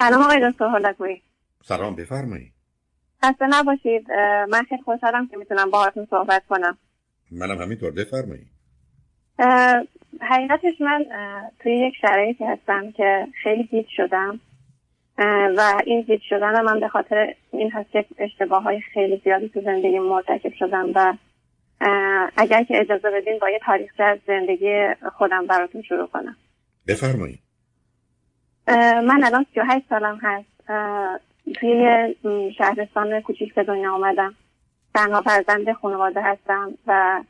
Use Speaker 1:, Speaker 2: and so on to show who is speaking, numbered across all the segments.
Speaker 1: سلام آقای دکتر هولکویی
Speaker 2: سلام بفرمایید
Speaker 1: خسته نباشید. من خیلی خوشحالم که می‌تونم باهاتون صحبت کنم.
Speaker 2: منم همینطور بفرمایید
Speaker 1: حقیقتش من توی یک شرایطی هستم که خیلی گیج شدم. و این گیج شدن من به خاطر این هست که اشتباه های خیلی زیادی تو زندگی مرتکب شدم و اگر که اجازه بدین با یه تاریخ از زندگی خودم براتون شروع کنم.
Speaker 2: بفرمایید
Speaker 1: من الان 38 سالم هست. توی شهرستان کوچیک به دنیا آمدم تنها فرزند خانواده هستم و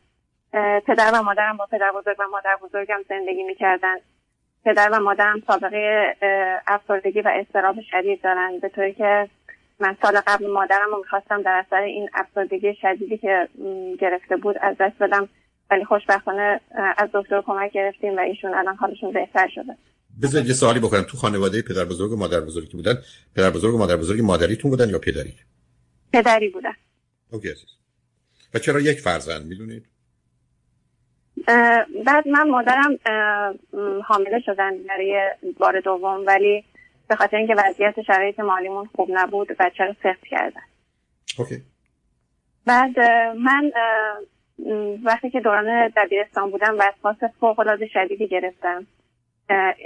Speaker 1: پدر و مادرم با پدر بزرگ و مادر بزرگم زندگی می‌کردن. پدر و مادرم سابقه افسردگی و استراب شدید دارن. به طوری که من سال قبل مادرم رو می‌خواستم در اثر این افسردگی شدیدی که گرفته بود از دست بدم. ولی خوشبختانه از دکتر کمک گرفتیم و ایشون الان حالشون بهتر شده.
Speaker 2: بذارید یه سوالی بکنم. تو خانواده پدر بزرگ و مادر بزرگی که بودن پدر بزرگ و مادر بزرگ مادریتون بودن یا پدری؟
Speaker 1: پدری بودن.
Speaker 2: اوکی و چرا یک فرزند می‌دونید؟
Speaker 1: بعد من مادرم حامله شدن برای بار دوم ولی به خاطر اینکه وضعیت شرایط مالیمون خوب نبود بچه رو سخت کردن.
Speaker 2: OK.
Speaker 1: بعد من وقتی که دوران دبیرستان بودم وسواس فوق العاده شدیدی گرفتم.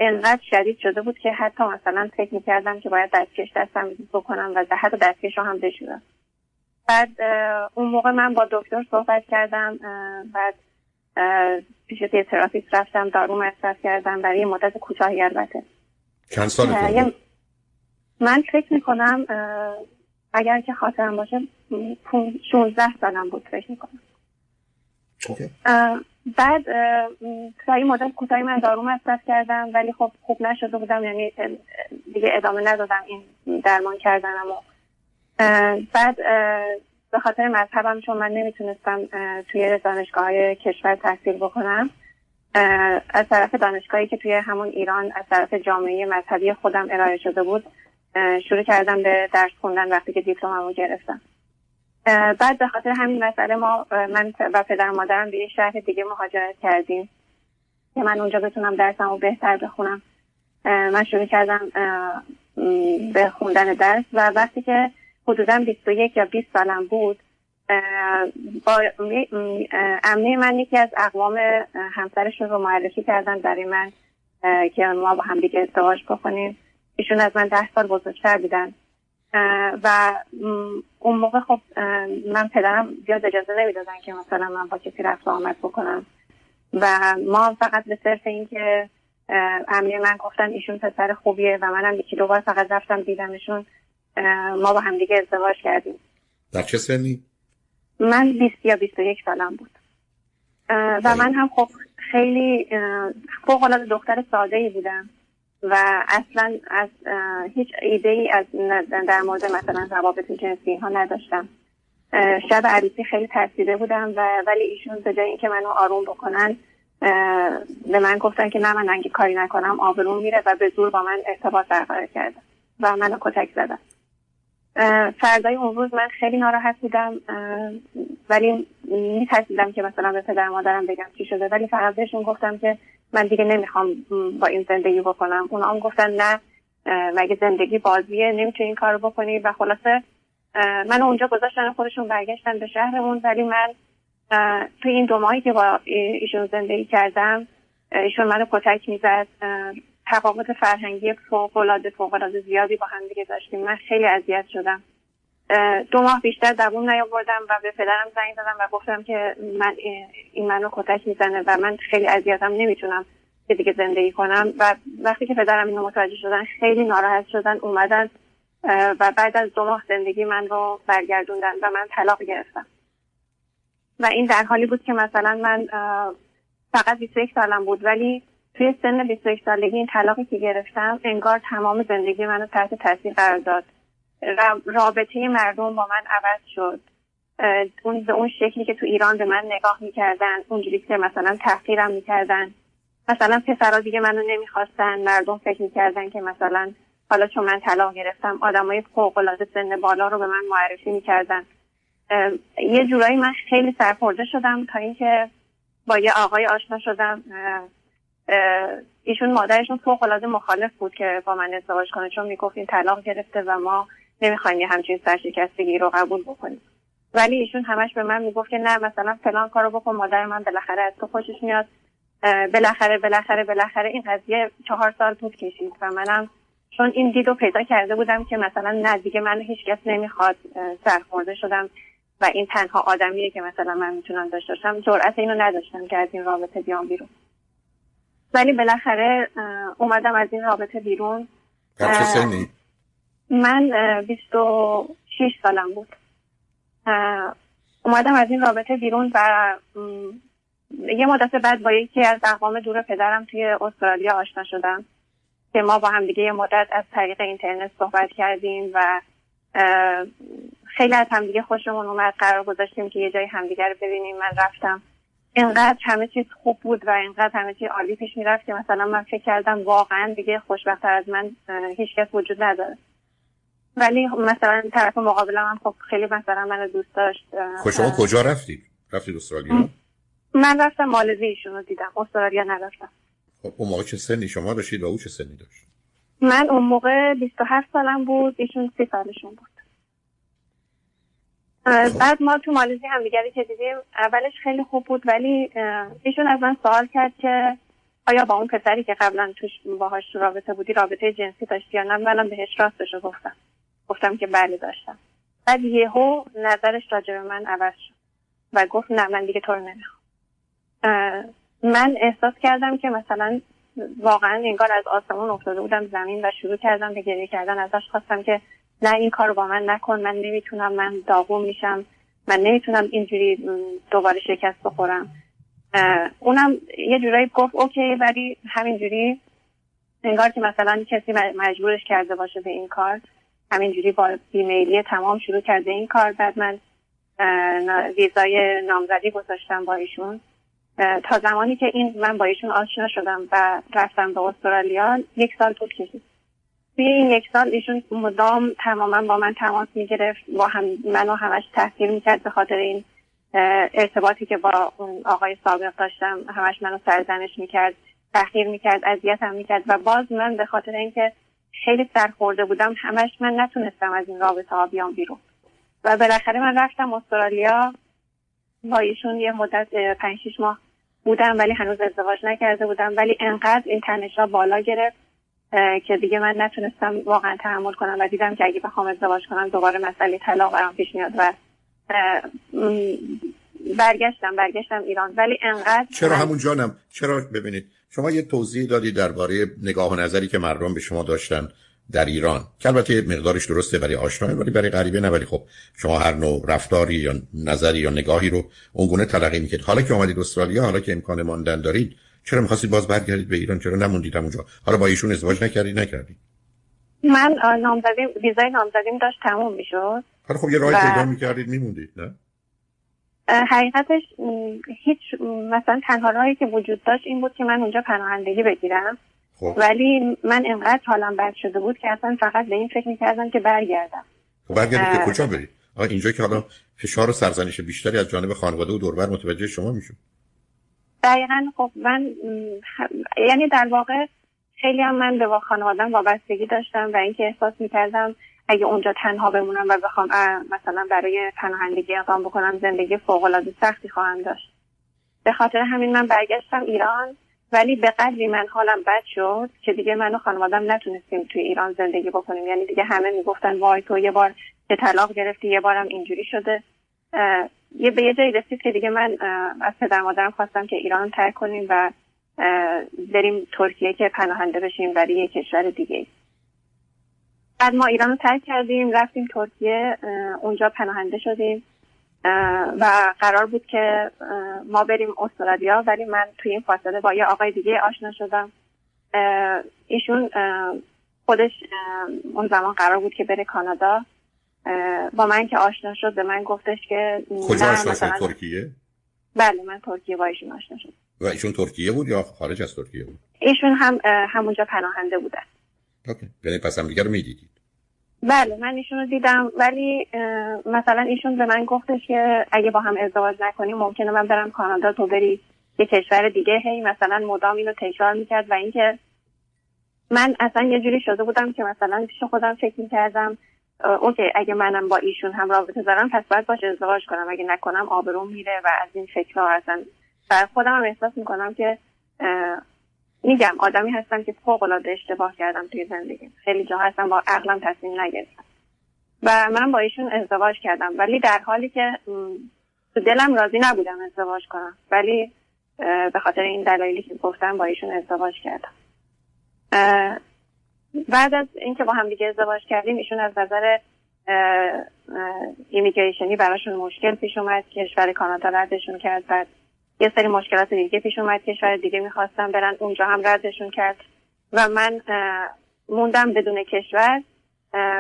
Speaker 1: انقدر شدید شده بود که حتی مثلا فکر می‌کردم که باید دستکش دستم بکنم و حتی دستکش رو هم بشورم. بعد اون موقع من با دکتر صحبت کردم بعد پیش یه therapist رفتم دارو مصرف کردم برای یه مدت کوتاهی البته.
Speaker 2: چند سال
Speaker 1: من فکر می‌کنم اگر که خاطرم باشه 16 سالم بود فکر می‌کنم. بعد این مدت کوتاهی من دارو مصرف کردم ولی خب خوب نشده بودم یعنی دیگه ادامه ندادم این درمان کردنم و بعد به خاطر مذهبم چون من نمی‌تونستم توی دانشگاه کشور تحصیل بکنم از طرف دانشگاهی که توی همون ایران از طرف جامعه مذهبی خودم ارائه شده بود شروع کردم به درس خوندن وقتی که دیپلممو گرفتم. بعد به خاطر همین مسئله ما من و پدر مادرم به یه شهر دیگه مهاجرت کردیم. که من اونجا بتونم درسم رو بهتر بخونم. من شروع کردم به خوندن درس و وقتی که حدودا 21 یا 20 سالم بود با امنه من یکی از اقوام همسرشون رو معرفی کردن برای من که ما با هم دیگه ازدواج بکنیم. ایشون از من ده سال بزرگتر بودن. و اون موقع خب من پدرم زیاد اجازه نمی‌دادن که مثلا من با کسی رفت آمد بکنم. و ما فقط به صرف اینکه امنه من گفتن ایشون پسر خوبیه و منم یکی دو بار فقط رفتم دیدمشون ما با همدیگه ازدواج کردیم.
Speaker 2: در چه سنی؟
Speaker 1: من 20 یا 21 سالم بود. و من هم خب خیلی فوق العاده دختر ساده ای بودم. و اصلا از هیچ ایده ای از در مورد مثلا روابط جنسی ها نداشتم. شب عروسی خیلی ترسیده بودم و ولی ایشون به جای اینکه منو آروم بکنن به من گفتن که نه من انگی کاری نکنم آبرون میره و به زور با من ارتباط برقرار کردن و منو کتک زدن فردای اون روز من خیلی ناراحت بودم ولی میترسیدم که مثلا به پدر مادرم بگم چی شده ولی فقط بهشون گفتم که من دیگه نمی‌خوام با این زندگی بکنم. اونا هم گفتن نه مگه زندگی بازیه نمی‌تونی این کارو بکنی. و خلاصه من اونجا گذاشتن خودشون برگشتن به شهرمون. ولی من توی این دو ماهی که با ایشون زندگی کردم ایشون منو کتک می‌زد. تفاوت فرهنگی فوقالعاده فوقالعاده زیادی با هم دیگه داشتیم. من خیلی اذیت شدم. دو ماه بیشتر دووم نیاوردم و به پدرم زنگ زدم و گفتم که من این منو کتک می‌زنه و من خیلی اذیتم نمی‌تونم که دیگه زندگی کنم. و وقتی که پدرم اینو متوجه شدن خیلی ناراحت شدن اومدن و بعد از دو ماه زندگی من رو برگردوندن و من طلاق گرفتم. و این در حالی بود که مثلا من فقط 21 سالم بود ولی توی سن 21 سالگی این طلاقی که گرفتم انگار تمام زندگی منو تحت تاثیر قرار داد. رابطه مردم با من عوض شد. اون به اون شکلی که تو ایران به من نگاه می‌کردن اونجوری که مثلا تحقیرم می‌کردن. مثلا پسرا دیگه منو نمی‌خواستن مردم فکر می‌کردن که مثلا حالا چون من طلاق گرفتم آدمای فوق العاده سن بالا رو به من معرفی می‌کردن. یه جورایی من خیلی سرخورده شدم تا اینکه با یه آقای آشنا شدم. ایشون مادرشون فوق العاده مخالف بود که با من ازدواج کنه چون می‌گفت این طلاق گرفته و ما نمی‌خوایم یه همچین سرشکستگی رو قبول بکنیم. ولی ایشون همش به من می‌گفت که نه مثلا فلان کارو بکن مادر من بالاخره از تو خوشش میاد. بالاخره بالاخره بالاخره این قضیه چهار سال طول کشید و منم چون این دیدو پیدا کرده بودم که مثلا نه دیگه من هیچ کس نمی‌خواد سرخورده شدم و این تنها آدمیه که مثلا من می‌تونم داشته باشم. جرأت اینو نداشتم که از این رابطه بیام بیرون. ولی بالاخره اومدم از این رابطه بیرون؟ من 26 سالم بود. اومدم از این رابطه بیرون و یه مدت بعد با یکی از اقوام دور پدرم توی استرالیا آشنا شدم که ما با هم دیگه یه مدت از طریق اینترنت صحبت کردیم و خیلی از همدیگه خوشمون اومد. قرار گذاشتیم که یه جای همدیگه رو ببینیم. من رفتم. اینقدر همه چیز خوب بود و اینقدر همه چیز عالی پیش می‌رفت که مثلا من فکر کردم واقعا دیگه خوشبختتر از من هیچکس وجود نداره. ولی مثلا طرف مقابلم هم خب خیلی مثلا من دوست داشت
Speaker 2: خب شما کجا رفتید؟ رفتید استرالیا؟
Speaker 1: من رفتم مالزی ایشون رو دیدم استرالیا نرفتم
Speaker 2: خب اون موقع چه سنی شما داشتید و او چه سنی داشت؟
Speaker 1: من اون موقع 27 سالم بود ایشون 30 سالشون بود خب. بعد ما تو مالزی هم دیگری که دیدیم اولش خیلی خوب بود ولی ایشون از من سوال کرد که آیا با اون پسری که قبلا توش باهاش رابطه بودی رابطه جنسی داشتی یا نه منم بهش راستش رو گفتم گفتم که بله داشتم. بعد یهو نظرش راجع به من عوض شد و گفت نه من دیگه تو رو نمی‌خوام. من احساس کردم که مثلا واقعا انگار از آسمون افتاده بودم زمین و شروع کردم به گریه کردن. ازش خواستم که نه این کار با من نکن من نمی‌تونم من داغون میشم من نمی‌تونم اینجوری دوباره شکست بخورم. اونم یه جورایی گفت اوکی ولی همینجوری انگار که مثلا کسی مجبورش کرده باشه به این کار. همینجوری با بیمیلی تمام شروع کرده این کار. بعد من ویزای نامزدی گذاشتم با ایشون. تا زمانی که این من با ایشون آشنا شدم و رفتم به استرالیا یک سال طول کشید. توی این یک سال ایشون مدام تماما با من تماس می‌گرفت با هم منو همش تحقیر می‌کرد به خاطر این ارتباطی که با اون آقای سابق داشتم. همش منو سرزنش می‌کرد تحقیر می‌کرد اذیتم می‌کرد و باز من به خاطر اینکه خیلی سرخورده بودم. همش من نتونستم از این رابطه ها بیام بیرون. و بالاخره من رفتم استرالیا. با ایشون یه مدت پنج شیش ماه بودم ولی هنوز ازدواج نکرده بودم. ولی انقدر این تنشا بالا گرفت که دیگه من نتونستم واقعا تحمل کنم و دیدم که اگه بخوام ازدواج کنم دوباره مسئله طلاق برام پیش میاد و برگشتم برگشتم ایران. ولی انقدر
Speaker 2: چرا همون جانم؟ چرا؟ ببینید. شما یه توضیح دادی درباره نگاه و نظری که مردم به شما داشتن در ایران. که البته مقدارش درسته برای آشنایی ولی برای غریبه نه. ولی خب شما هر نوع رفتاری یا نظری یا نگاهی رو اونگونه تلقی می‌کنید حالا که اومدید استرالیا حالا که امکان ماندن دارید چرا می‌خواستید باز برگردید به ایران؟ چرا نموندید اونجا حالا با ایشون ازدواج نکردید نکردید
Speaker 1: من نامزدیم ویزای نامزدیم داشت تموم می‌شد.
Speaker 2: حالا خب یه راهی و... پیدا می‌کردید میموندید نه؟
Speaker 1: حقیقتش هیچ مثلا تنها راهی که وجود داشت این بود که من اونجا پناهندگی بگیرم. خب. ولی من انقدر حالم بد شده بود که اصلا فقط به این فکر می‌کردم که برگردم.
Speaker 2: خب برگردید که کجا برید اینجا که حالا فشار و سرزنش بیشتری از جانب خانواده و دوربر متوجه شما میشه
Speaker 1: دقیقا خب من یعنی در واقع خیلی هم من به خانوادم وابستگی داشتم و اینکه احساس می‌کردم اگه اونجا تنها بمونم و بخوام مثلا برای پناهندگی اقدام بکنم زندگی فوق العاده سختی خواهم داشت. به خاطر همین من برگشتم ایران ولی به قدری من حالم بد شد که دیگه من و خانوادم نتونستیم توی ایران زندگی بکنیم. یعنی دیگه همه می‌گفتن وای تو یه بار که طلاق گرفتی یه بارم اینجوری شده. یه به یه جایی رسید که دیگه من از پدر مادرم خواستم که ایران ترک کنیم و بریم ترکیه که پناهنده بشیم برای یه کشور دیگه بعد ما ایران رو ترک کردیم رفتیم ترکیه اونجا پناهنده شدیم. و قرار بود که ما بریم استرالیا ولی من توی این فاصله با یه آقای دیگه آشنا شدم. ایشون خودش اون زمان قرار بود که بره کانادا. با من که آشنا شد به من گفتش که
Speaker 2: کجا آشنا شد ترکیه؟
Speaker 1: بله من ترکیه با ایشون آشنا شد
Speaker 2: و ایشون ترکیه بود یا خارج از ترکیه بود؟
Speaker 1: ایشون هم همونجا پناهنده بودن
Speaker 2: اوکی. یعنی پس هم دیگه رو می‌دیدید
Speaker 1: بله من ایشون رو دیدم ولی مثلا ایشون به من گفتش که اگه با هم ازدواج نکنیم ممکنه من برم کانادا تو بری یه کشور دیگه. هی مثلا مدام اینو تکرار می‌کرد و اینکه من اصلا یه جوری شده بودم که مثلا پیش خودم فکر می‌کردم اوکی اگه منم با ایشون هم رابطه دارم پس باید باش ازدواج کنم. اگه نکنم آبروم میره و از این فکرها اصلا. بر خودم هم احساس می‌کنم که میگم آدمی هستم که فوق العاده اشتباه کردم توی زندگی. خیلی جا هستم با عقلم تصمیم نگرفتم. و من با ایشون ازدواج کردم. ولی در حالی که تو دلم راضی نبودم ازدواج کنم. ولی به خاطر این دلایلی که گفتم با ایشون ازدواج کردم. بعد از اینکه با هم دیگه ازدواج کردیم ایشون از نظر ایمیگریشنی براشون مشکل پیش اومد. کشور کانادا ردشون کرد. بعد یه سری مشکلات دیگه پیش اومد کشور دیگه می‌خواستم برن اونجا هم ردشون کرد. و من موندم بدون کشور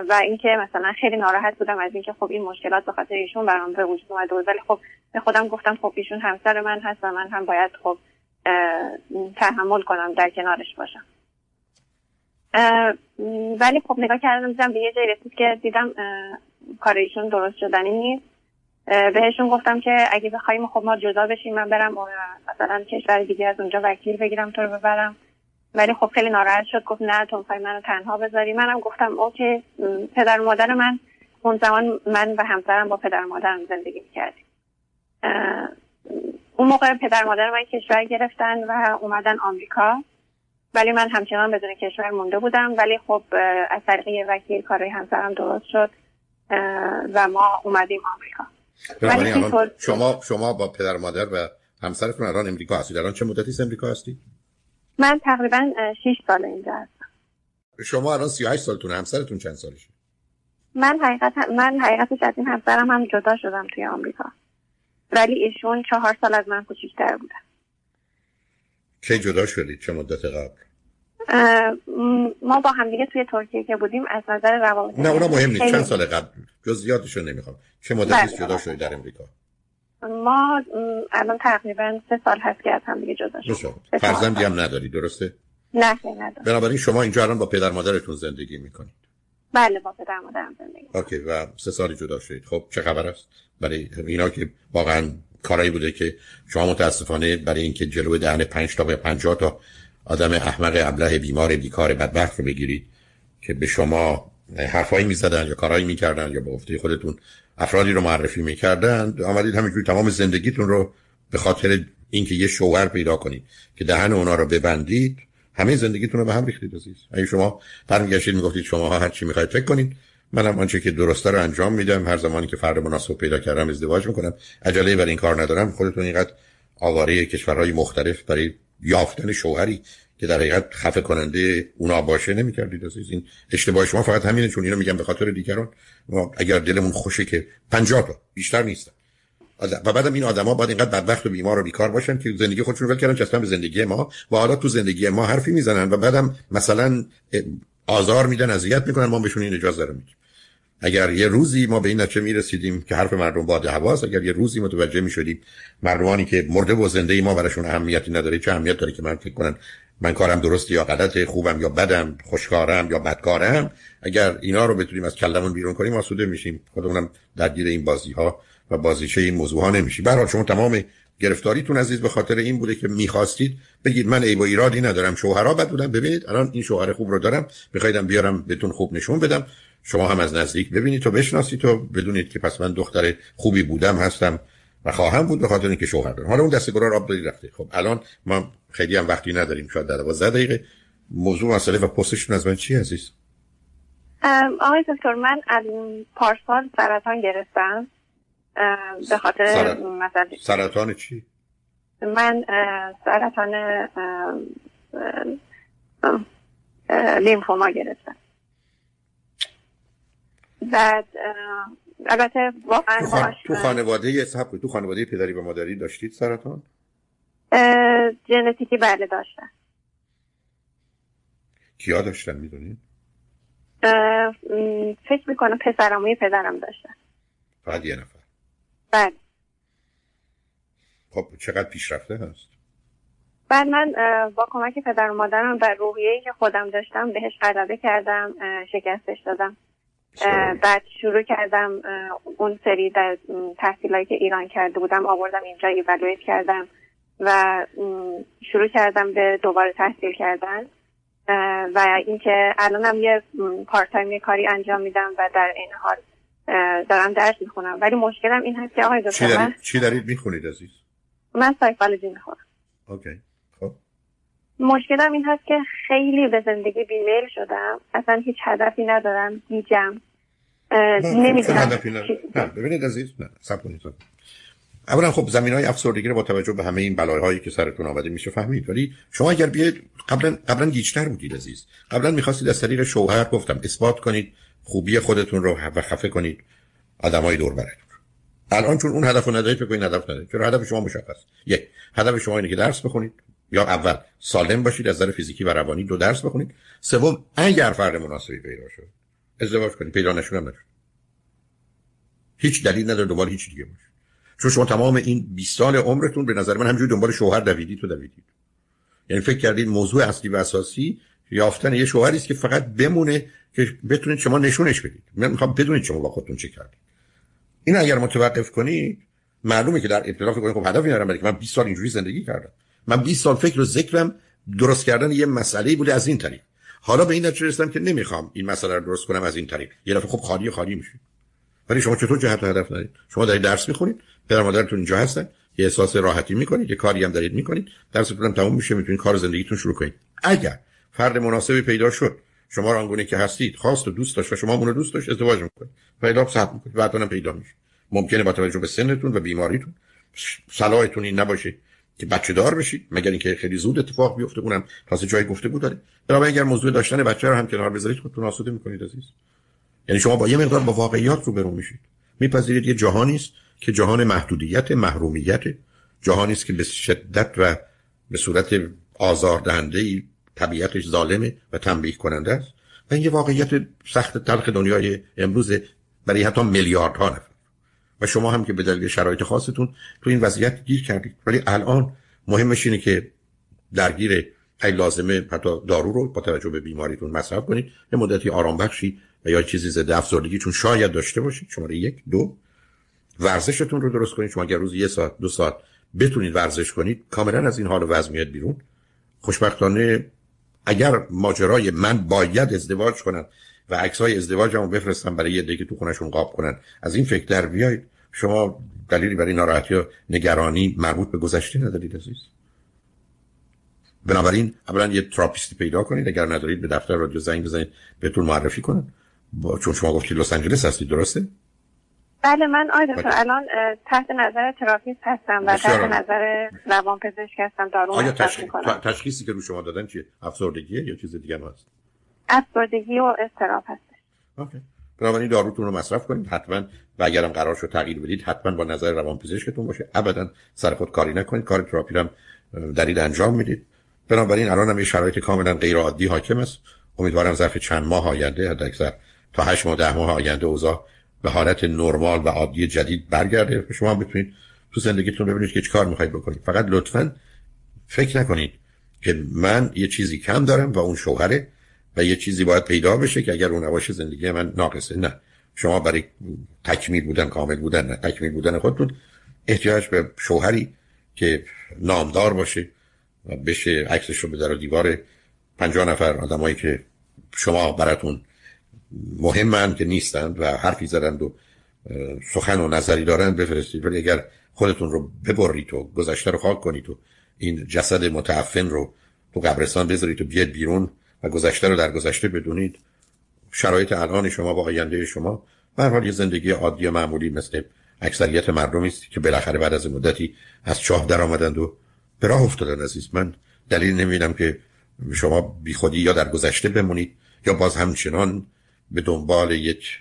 Speaker 1: و اینکه مثلا خیلی ناراحت بودم از اینکه خب این مشکلات به خاطر ایشون برام به وجود اومده ولی خب به خودم گفتم خب ایشون همسر من هست و من هم باید خب تحمل کنم در کنارش باشم. ولی خب نگاه کردم دیدم به یه جای رسید که دیدم کار ایشون درست شدنی نیست. بهشون گفتم که اگه بخوایم خب ما جدا بشیم من برم مثلا کشور دیگه از اونجا وکیل بگیرم تو رو ببرم. ولی خب خیلی ناراحت شد گفت نه تو می‌خوای منو تنها بذاری. منم گفتم اوکی پدر مادر من اون زمان من و همسرم با پدر مادرم زندگی می‌کردیم. اون موقع پدر مادر من کشور گرفتن و اومدن آمریکا. ولی من همچنان بدون کشور مونده بودم. ولی خب از طریق وکیل کارهای همسرم درست شد و ما اومدیم آمریکا.
Speaker 2: شما شما با پدر مادر و همسرتون الان امریکا هستید. الان چه مدتی امریکا هستید
Speaker 1: من تقریبا 6 سال اینجا هستم.
Speaker 2: شما الان 38 سالتون همسرتون چند سالشه؟
Speaker 1: من حقیقت من حقیقتش از این همسرم هم جدا شدم توی آمریکا. ولی ایشون چهار سال از من کوچیک‌تر بودن
Speaker 2: کی جدا شدید چه مدت قبل؟
Speaker 1: ما با هم دیگه توی ترکیه که بودیم از نظر روابط
Speaker 2: نه اونا مهم نیست. چند سال قبل. جزئیاتشو نمی‌خوام. چه مدتی بله. جدا شدید در امریکا؟
Speaker 1: ما الان تقریبا سه سال هست که از هم دیگه جدا شدیم.
Speaker 2: فرزندی هم نداری درسته؟
Speaker 1: نه ندارم.
Speaker 2: بنابراین شما اینجا الان با پدر مادرتون زندگی می‌کنید.
Speaker 1: بله با پدر مادرم زندگی.
Speaker 2: اوکی و سه سالی جدا شدید خب چه خبر است؟ برای اینا که واقعا کارایی بوده که شما متاسفانه برای اینکه جلو دهن 5 تا به 50 تا آدم احمق ابله بیمار بیکار بدبخت رو بگیرید که به شما حرفایی می‌زدن یا کارهایی می‌کردن یا به گفته خودتون افرادی رو معرفی می‌کردن. آمدید همینجوری تمام زندگیتون رو به خاطر اینکه یه شوهر پیدا کنید که دهن اونا رو ببندید همه زندگیتون رو به هم ریختید عزیز. اگه شما برمیگشتید می‌گفتید شما هر چی می‌خواید فکر کنید. منم آنچه که درسته رو انجام میدم. هر زمانی که فرد مناسب پیدا کردم ازدواج می‌کنم. عجله برای این کار ندارم. خودتون اینقدر آواره کشورهای مختلف برای یافتن شوهری که در حقیقت خفه کننده اونا باشه نمی‌کردید عزیز. این اشتباه شما فقط همینه چون اینو میگم به خاطر دیگران. ما اگر دلمون خوشه که 50 تا بیشتر نیستن و بعدم این آدما باید اینقدر بدبخت و بیمار و بیکار باشن که زندگی خودشون ول کردن چسبن به زندگی ما. و حالا تو زندگی ما حرفی می‌زنن و بعدم مثلا آزار میدن اذیت می‌کنن ما بهشون این اجازه رو میدیم. اگر یه روزی ما به این نتیجه می‌رسیدیم که حرف مردم باد هواست اگر یه روزی متوجه می‌شدیم مردمانی که مرده و زنده ما براشون اهمیتی نداره چه اهمیت داره که من فکر کنن من کارم درست یا غلط خوبم یا بدم خوشکارم یا بدکارم اگر اینا رو بتونیم از کلمون بیرون کنیم آسوده میشیم. خودمونم درگیر این بازی ها و بازیچه این موضوع ها برای شما تمام گرفتاریتون عزیز به خاطر این بوده که می‌خواستید بگید من عیب و ایرادی ندارم شوهرها بد بودن. ببینید الان این شوهر خوب رو دارم بخوایدم بیارم بهتون خوب نشون بدم. شما هم از نزدیک ببینید تو بشناسید تو بدونید که پس من دختر خوبی بودم هستم و خواهم بود به خاطر اینکه شوهر دارم. حالا اون دست گرار آب رفته. خب الان ما خیلی هم وقتی نداریم شاید در 12 دقیقه. موضوع مسئله و پستشون از من چی عزیز؟
Speaker 1: آقای دکتر من از پارسال سرطان گرفتم. به خاطر سرط...
Speaker 2: سرطان چی؟
Speaker 1: من سرطان لیمفوما گرفتم. بعد البته واقعا
Speaker 2: تو, خان... تو خانواده سب تو خانواده پدری و مادری داشتید سرطان؟
Speaker 1: ژنتیکی بله داشتن.
Speaker 2: کیا داشتن می‌دونید؟
Speaker 1: فکر می‌کنم پسرم و پدرم داشتن.
Speaker 2: فقط یه نفر.
Speaker 1: بله.
Speaker 2: خب چقدر پیشرفته هست؟
Speaker 1: بعد من با کمک پدر و مادرم بر روحیه‌ای که خودم داشتم بهش غلبه کردم شکستش دادم. بعد شروع کردم اون سری در تحصیلایی که ایران کرده بودم آوردم اینجا ایوالویت کردم و شروع کردم به دوباره تحصیل کردن. و اینکه الانم یه part-time کاری انجام میدم و در این حال دارم درس می‌خونم. ولی مشکلم این هست که آقای دکتر
Speaker 2: چی دارید, چی دارید می‌خونید عزیز؟
Speaker 1: من سایکولوژی می‌خونم.
Speaker 2: OK.
Speaker 1: مشکلم این هست که خیلی به زندگی بی‌میل شدم. اصلا هیچ هدفی ندارم. گیجم نمی‌دونم
Speaker 2: ببینید عزیز نه صبر کنید. اولا خب زمینه‌های افسردگی رو با توجه به همه این بلاهایی که سرتون آمده میشه فهمید. ولی شما اگر بیاید قبلا قبلا گیجتر بودید عزیز. قبلا می‌خواستید از طریق شوهر گفتم اثبات کنید خوبی خودتون رو و خفه کنید آدمای دور براتون الان چون اون هدف رو ندارید فکر کنید هدف ندارید. چرا؟ هدف شما مشخص. یک هدف شما اینه که درس بخونید. یا اول سالم باشید از نظر فیزیکی و روانی دو درس بخونید. سوم اگر فرد مناسبی پیدا شد ازدواج کنید. پیدا نشونم نشد هیچ دلیل نداره دوباره هیچ دیگه باشه. چون شما تمام این 20 سال عمرتون به نظر من همجوری دنبال شوهر دویدید تو دویدید. یعنی فکر کردید موضوع اصلی و اساسی یافتن یه شوهری است که فقط بمونه که بتونید شما نشونش بدید. من می‌خوام بدونید شما با خودتون چه کردید. این اگر متوقف کنید معلومه که در ابتدا فکر خب هدفی ندارم که من 20 سال اینجوری زندگی کردم. من 20 سال فکر و ذکرم درست کردن یه مسئله بوده از این طریق. حالا به این نتیجه رسیدم که نمی‌خوام این مسئله رو درست کنم از این طریق. یه دفعه خب خالی خالی میشه ولی شما چطور جهت و هدف دارید؟ شما دارید درس می‌خونید پدر مادرتون اینجا هستن یه احساس راحتی می‌کنید یه کاری هم دارید می‌کنید درستون تموم میشه می‌تونید کار زندگیتون شروع کنید. اگر فرد مناسبی پیدا شد شما رو آنگونه که هستید خواست و دوست داشت و شما اون رو دوست داشت ازدواج می‌کنید. پیدا ثبت می‌کنید بعدا پیدا میشه. ممکنه با توجه به سنتون و بیماریتون صلاحتون این نباشه که بچه دار بشید مگر اینکه خیلی زود اتفاق بیفته اونم تازه جای گفته بود داره. بنابراین اگر موضوع داشتن بچه رو هم کنار بذارید خودتون آسوده می‌کنید عزیز. یعنی شما با یه مقدار با واقعیات روبرو میشید. میپذیرید یه جهانی است که جهان محدودیت محرومیت جهانی است که به شدت و به صورت آزاردهنده ای طبیعتش ظالمه و تنبیه کننده است. و این یه واقعیت سخت تلخ دنیای امروز برای حتی میلیاردها نفر. و شما هم که به دلیل شرایط خاصتون تو این وضعیت گیر کردید. ولی الان مهمش اینه که درگیر ای لازمه حتی دارو رو با توجه به بیماریتون مصرف کنید. یه مدتی آرام بخشی و یا چیزی ضد افسردگی چون شاید داشته باشید. شماره یک دو. ورزشتون رو درست کنید. شما اگر روز یه ساعت دو ساعت بتونید ورزش کنید کاملا از این حال وضع میاد بیرون. خوشبختانه اگر ماجرای من باید ازدواج کنم و عکسای ازدواجمو بفرستم برای یه دیگه تو خونشون قاب کنن از این فکر در بیاید شما دلیلی برای ناراحتی و نگرانی مربوط به گذشته ندارید عزیز؟ بنابراین اولا یه therapist ی پیدا کنید اگر ندارید به دفتر رادیو زنگ بزنید بهتون معرفی کنن با چون شما گفتید لس آنجلس هستید درسته؟
Speaker 1: بله من آقای دکتر بله. الان تحت نظر therapist هستم و تحت نظر روان پزشک هستم دارو آیا
Speaker 2: تشخیص... تشخیصی که رو شما دادن چیه؟ افسردگیه یا چیز دیگه هست؟
Speaker 1: افسردگی و اضطراب هست
Speaker 2: OK. بنابراین داروتون رو مصرف کنید. حتما و اگرم قرار شد تغییر بدید حتما با نظر روان پزشکتون باشه. ابدا سر خود کاری نکنید. کار تراپی هم دارید انجام می‌دید. بنابراین الان هم یه شرایط کاملا غیر عادی حاکم است. امیدوارم ظرف چند ماه آینده حد اکثر تا هشت ماه ده ماه آینده اوضاع به حالت نرمال و عادی جدید برگرده. شما بتونید تو زندگیتون ببینید که چه کار می‌خواید بکنید. فقط لطفا فکر نکنید که من یه چیزی کم دارم و اون شوهره. و یه چیزی باید پیدا بشه که اگر اون نباشه زندگی من ناقصه. نه. شما برای تکمیل بودن کامل بودن نه. تکمیل بودن خودتون احتیاج به شوهری که نامدار باشه و بشه عکسش رو بذاره دیوار پنجاه نفر آدمایی که شما براتون مهمن که نیستند و حرفی زدند و سخن و نظری دارند بفرستید. ولی اگر خودتون رو ببرید و گذشته رو خاک کنید و این جسد متعفن رو تو قبرستان بذارید و بیاد بیرون و گذشته رو در گذشته بدونید. شرایط الان شما با آینده شما. به حال یه زندگی عادی و معمولی مثل اکثریت مردمی است که بالاخره بعد از مدتی از چاه در آمدند و به راه افتادن عزیز. من دلیل نمیدم که شما بیخودی یا در گذشته بمونید یا باز همچنان به دنبال یک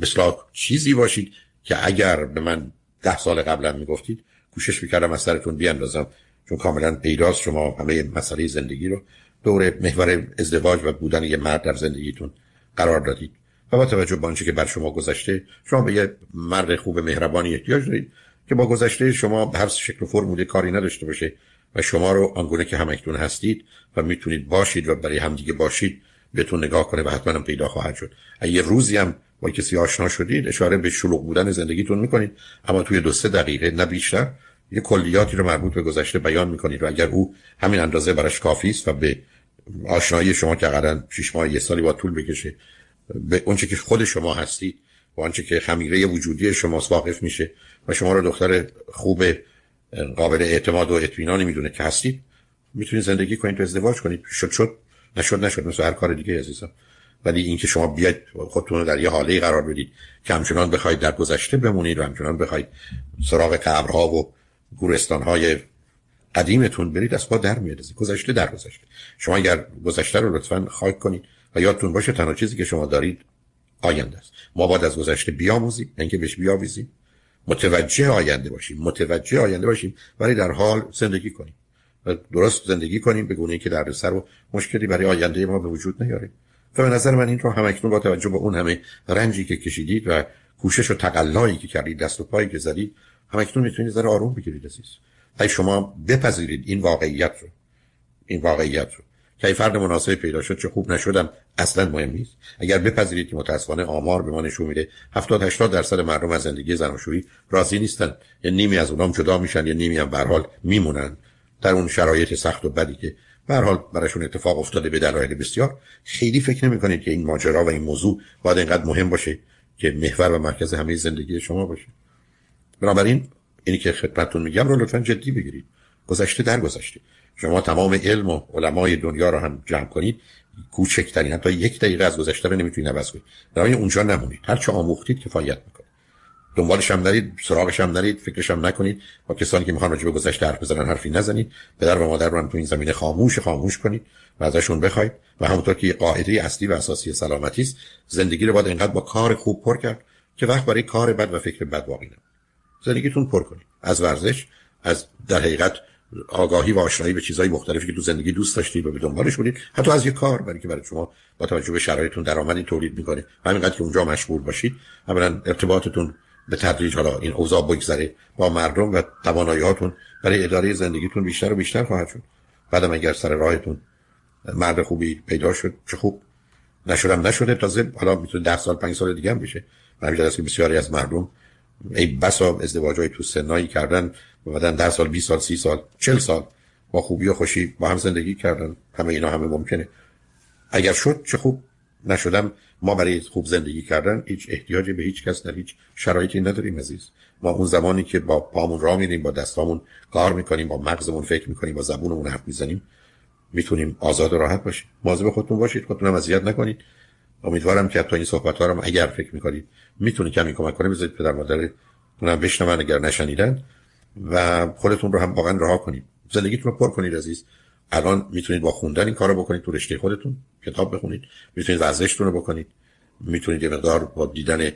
Speaker 2: بسلا چیزی باشید که اگر به من ده سال قبلا می‌گفتید کوشش می‌کردم از سرتون بیاندازم. چون کاملا پیداست شما همه مسئله زندگی رو. دور محور ازدواج و بودن یه مرد در زندگیتون قرار دادید. و با توجه به آنچه که بر شما گذشته شما به یه مرد خوب مهربانی احتیاج دارید که با گذشته شما به هر شکل و فرموله کاری نداشته باشه و شما رو آنگونه که همکنون هستید و می‌تونید باشید و برای همدیگه باشید بهتون نگاه کنه و حتما پیدا خواهد شد. یه روزی هم با کسی آشنا شدید اشاره به شلوغ بودن زندگیتون می‌کنید اما توی دو سه دقیقه نه بیشتر یه کلیاتی رو مربوط به گذشته بیان می‌کنید و اگر او همین اندازه براش کافی است و به آشنایی شما که قرار 6 ماه یه سالی با طول بکشه به اونچه که خود شما هستید و آنچه که خمیره وجودی شما واقف میشه و شما رو دختر خوب قابل اعتماد و اطمینانی می‌دونه که هستید می‌تونید زندگی کنید تو ازدواج کنید. شد شد نشد نشد. مثل هر کار دیگه عزیزم. ولی اینکه شما بیاید خودتون رو در یه حاله قرار بدید که همچنان بخواید در گذشته بمونید و همچنان بخواید سراغ قبرها و گورستانهای قدیمتون برید از پا در میاد گذشته در گذشته. شما اگر گذشته رو لطفا خاک کنید و یادتون باشه تنها چیزی که شما دارید آینده است. ما باید از گذشته بیاموزیم اینکه بهش بیاویزیم. متوجه آینده باشیم متوجه آینده باشیم ولی در حال زندگی کنیم. و درست زندگی کنیم به گونه که در سر و مشکلی برای آینده ما به وجود نیاره. و به نظر من این رو همکنون با توجه به اون همه رنجی که کشیدید و کوشش و تقلایی که کردید دست و پایی که زدید همکنون می‌تونید ذره آروم بگیرید عزیز. اگه شما بپذیرید این واقعیت رو. این واقعیت رو. که فرد مناسب پیدا شد چه خوب نشدم اصلا مهم نیست. اگر بپذیرید که متاسفانه آمار به ما نشون میده 70 80 درصد مردم از زندگی زناشویی راضی نیستن. یا نیمی از اونام جدا میشن یا نیمی هم به حال میمونن. در اون شرایط سخت و بدی که به حال براشون اتفاق افتاده به دلایل بسیار خیلی فکر نمی کنید که این ماجرا و این موضوع باید اینقدر مهم باشه که محور و مرکز همه زندگی شما باشه. بنابراین اینی که خدمتتون میگم رو لطفا جدی بگیرید. گذشته در گذشته شما تمام علم و علمای دنیا رو هم جمع کنید. کوچکترین حتی یک دقیقه از گذشته رو نمی‌تونید عوض کنید. برای اونجا نمونید. هر چه آموختید کفایت می‌کنه دنبالش هم نرید سراغش هم نرید فکرش هم نکنید. با کسانی که می‌خوان راجع به گذشته حرف بزنن حرفی نزنید. پدر و مادر رو هم تو این زمینه خاموش خاموش کنید و ازشون بخواید. و همونطور که قاعده اصلی و اساسی سلامتی است زندگی رو باید اینقدر با کار خوب پر کرد که وقت برای کار بد و فکر بد باقی نمونه زندگیتون پر کنید از ورزش از در حقیقت آگاهی و آشنایی به چیزهای مختلفی که تو زندگی دوست داشتید و به دنبالش بودید حتی از یه کار برای که برای شما با توجه به شرایطتون درآمدی تولید می‌کنه. همینقدر که اونجا مشغول باشید اولا ارتباطتون به تدریج حالا این اوضاع بگذره با مردم و توانایی هاتون برای اداره زندگیتون بیشتر و بیشتر خواهد شد. بعدم اگر سر راهتون مرد خوبی پیدا شد چه خوب. نشدم نشده. تازه حالا می‌تونه ده سال پنج سال دیگه هم بشه. من که بسیاری از مردم ای بسا ازدواج های تو سنایی کردن بعدن ده سال 20 سال سی سال چل سال با خوبی و خوشی با هم زندگی کردن. همه اینا همه ممکنه. اگر شد چه خوب نشدم ما برای خوب زندگی کردن هیچ احتیاجی به هیچ کس در هیچ شرایطی نداریم عزیز. ما اون زمانی که با پامون راه میریم با دستامون کار می‌کنیم با مغزمون فکر می‌کنیم با زبونمون حرف می‌زنیم می‌تونیم آزاد و راحت باشیم. مواظب خودتون باشید خودتون اذیت نکنید. امیدوارم که تا این صحبت ها رو اگر فکر می‌کنید می‌تونه کمی کمک کنه. بذارید پدر مادر اونم بشنون اگر نشنیدن و خودتون رو هم واقعا رها کنید. زندگیتون رو پر کنید عزیز. الان می‌تونید با خوندن این کارو بکنید تو رشته خودتون کتاب بخونید. می‌تونید ورزشتون رو بکنید. می‌تونید یه مقدار با دیدن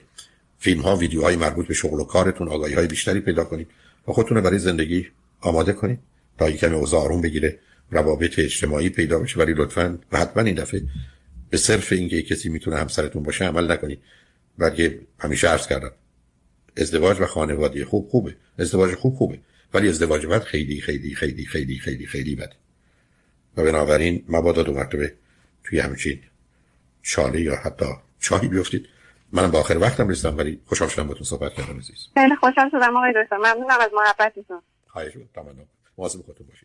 Speaker 2: فیلم ها ویدیوهای مربوط به شغل و کارتون آگاهی های بیشتری پیدا کنید و خودتون رو برای زندگی آماده کنید تا کمی اوضاع آروم بگیره روابط اجتماعی پیدا بشه. ولی لطفا و حتما این دفعه به صرف اینکه کسی می‌تونه همسرتون باشه عمل نکنید. بلکه همیشه عرض کردم. ازدواج و خانواده خوب خوبه. ازدواج خوب خوبه. ولی ازدواج بد خیلی خیلی خیلی خیلی خیلی خیلی بده. و بنابراین مبادا دو مرتبه توی همچین شاله یا حتی چاهی بیفتید. منم با آخر وقتم رسیدم ولی خوشحال شدم با تو صحبت کردم عزیز.
Speaker 1: خیلی خوشحال شدم آقای دکتر. ممنونم از محبتتون.
Speaker 2: خواهش بود تمام مواظب خودتون باشید.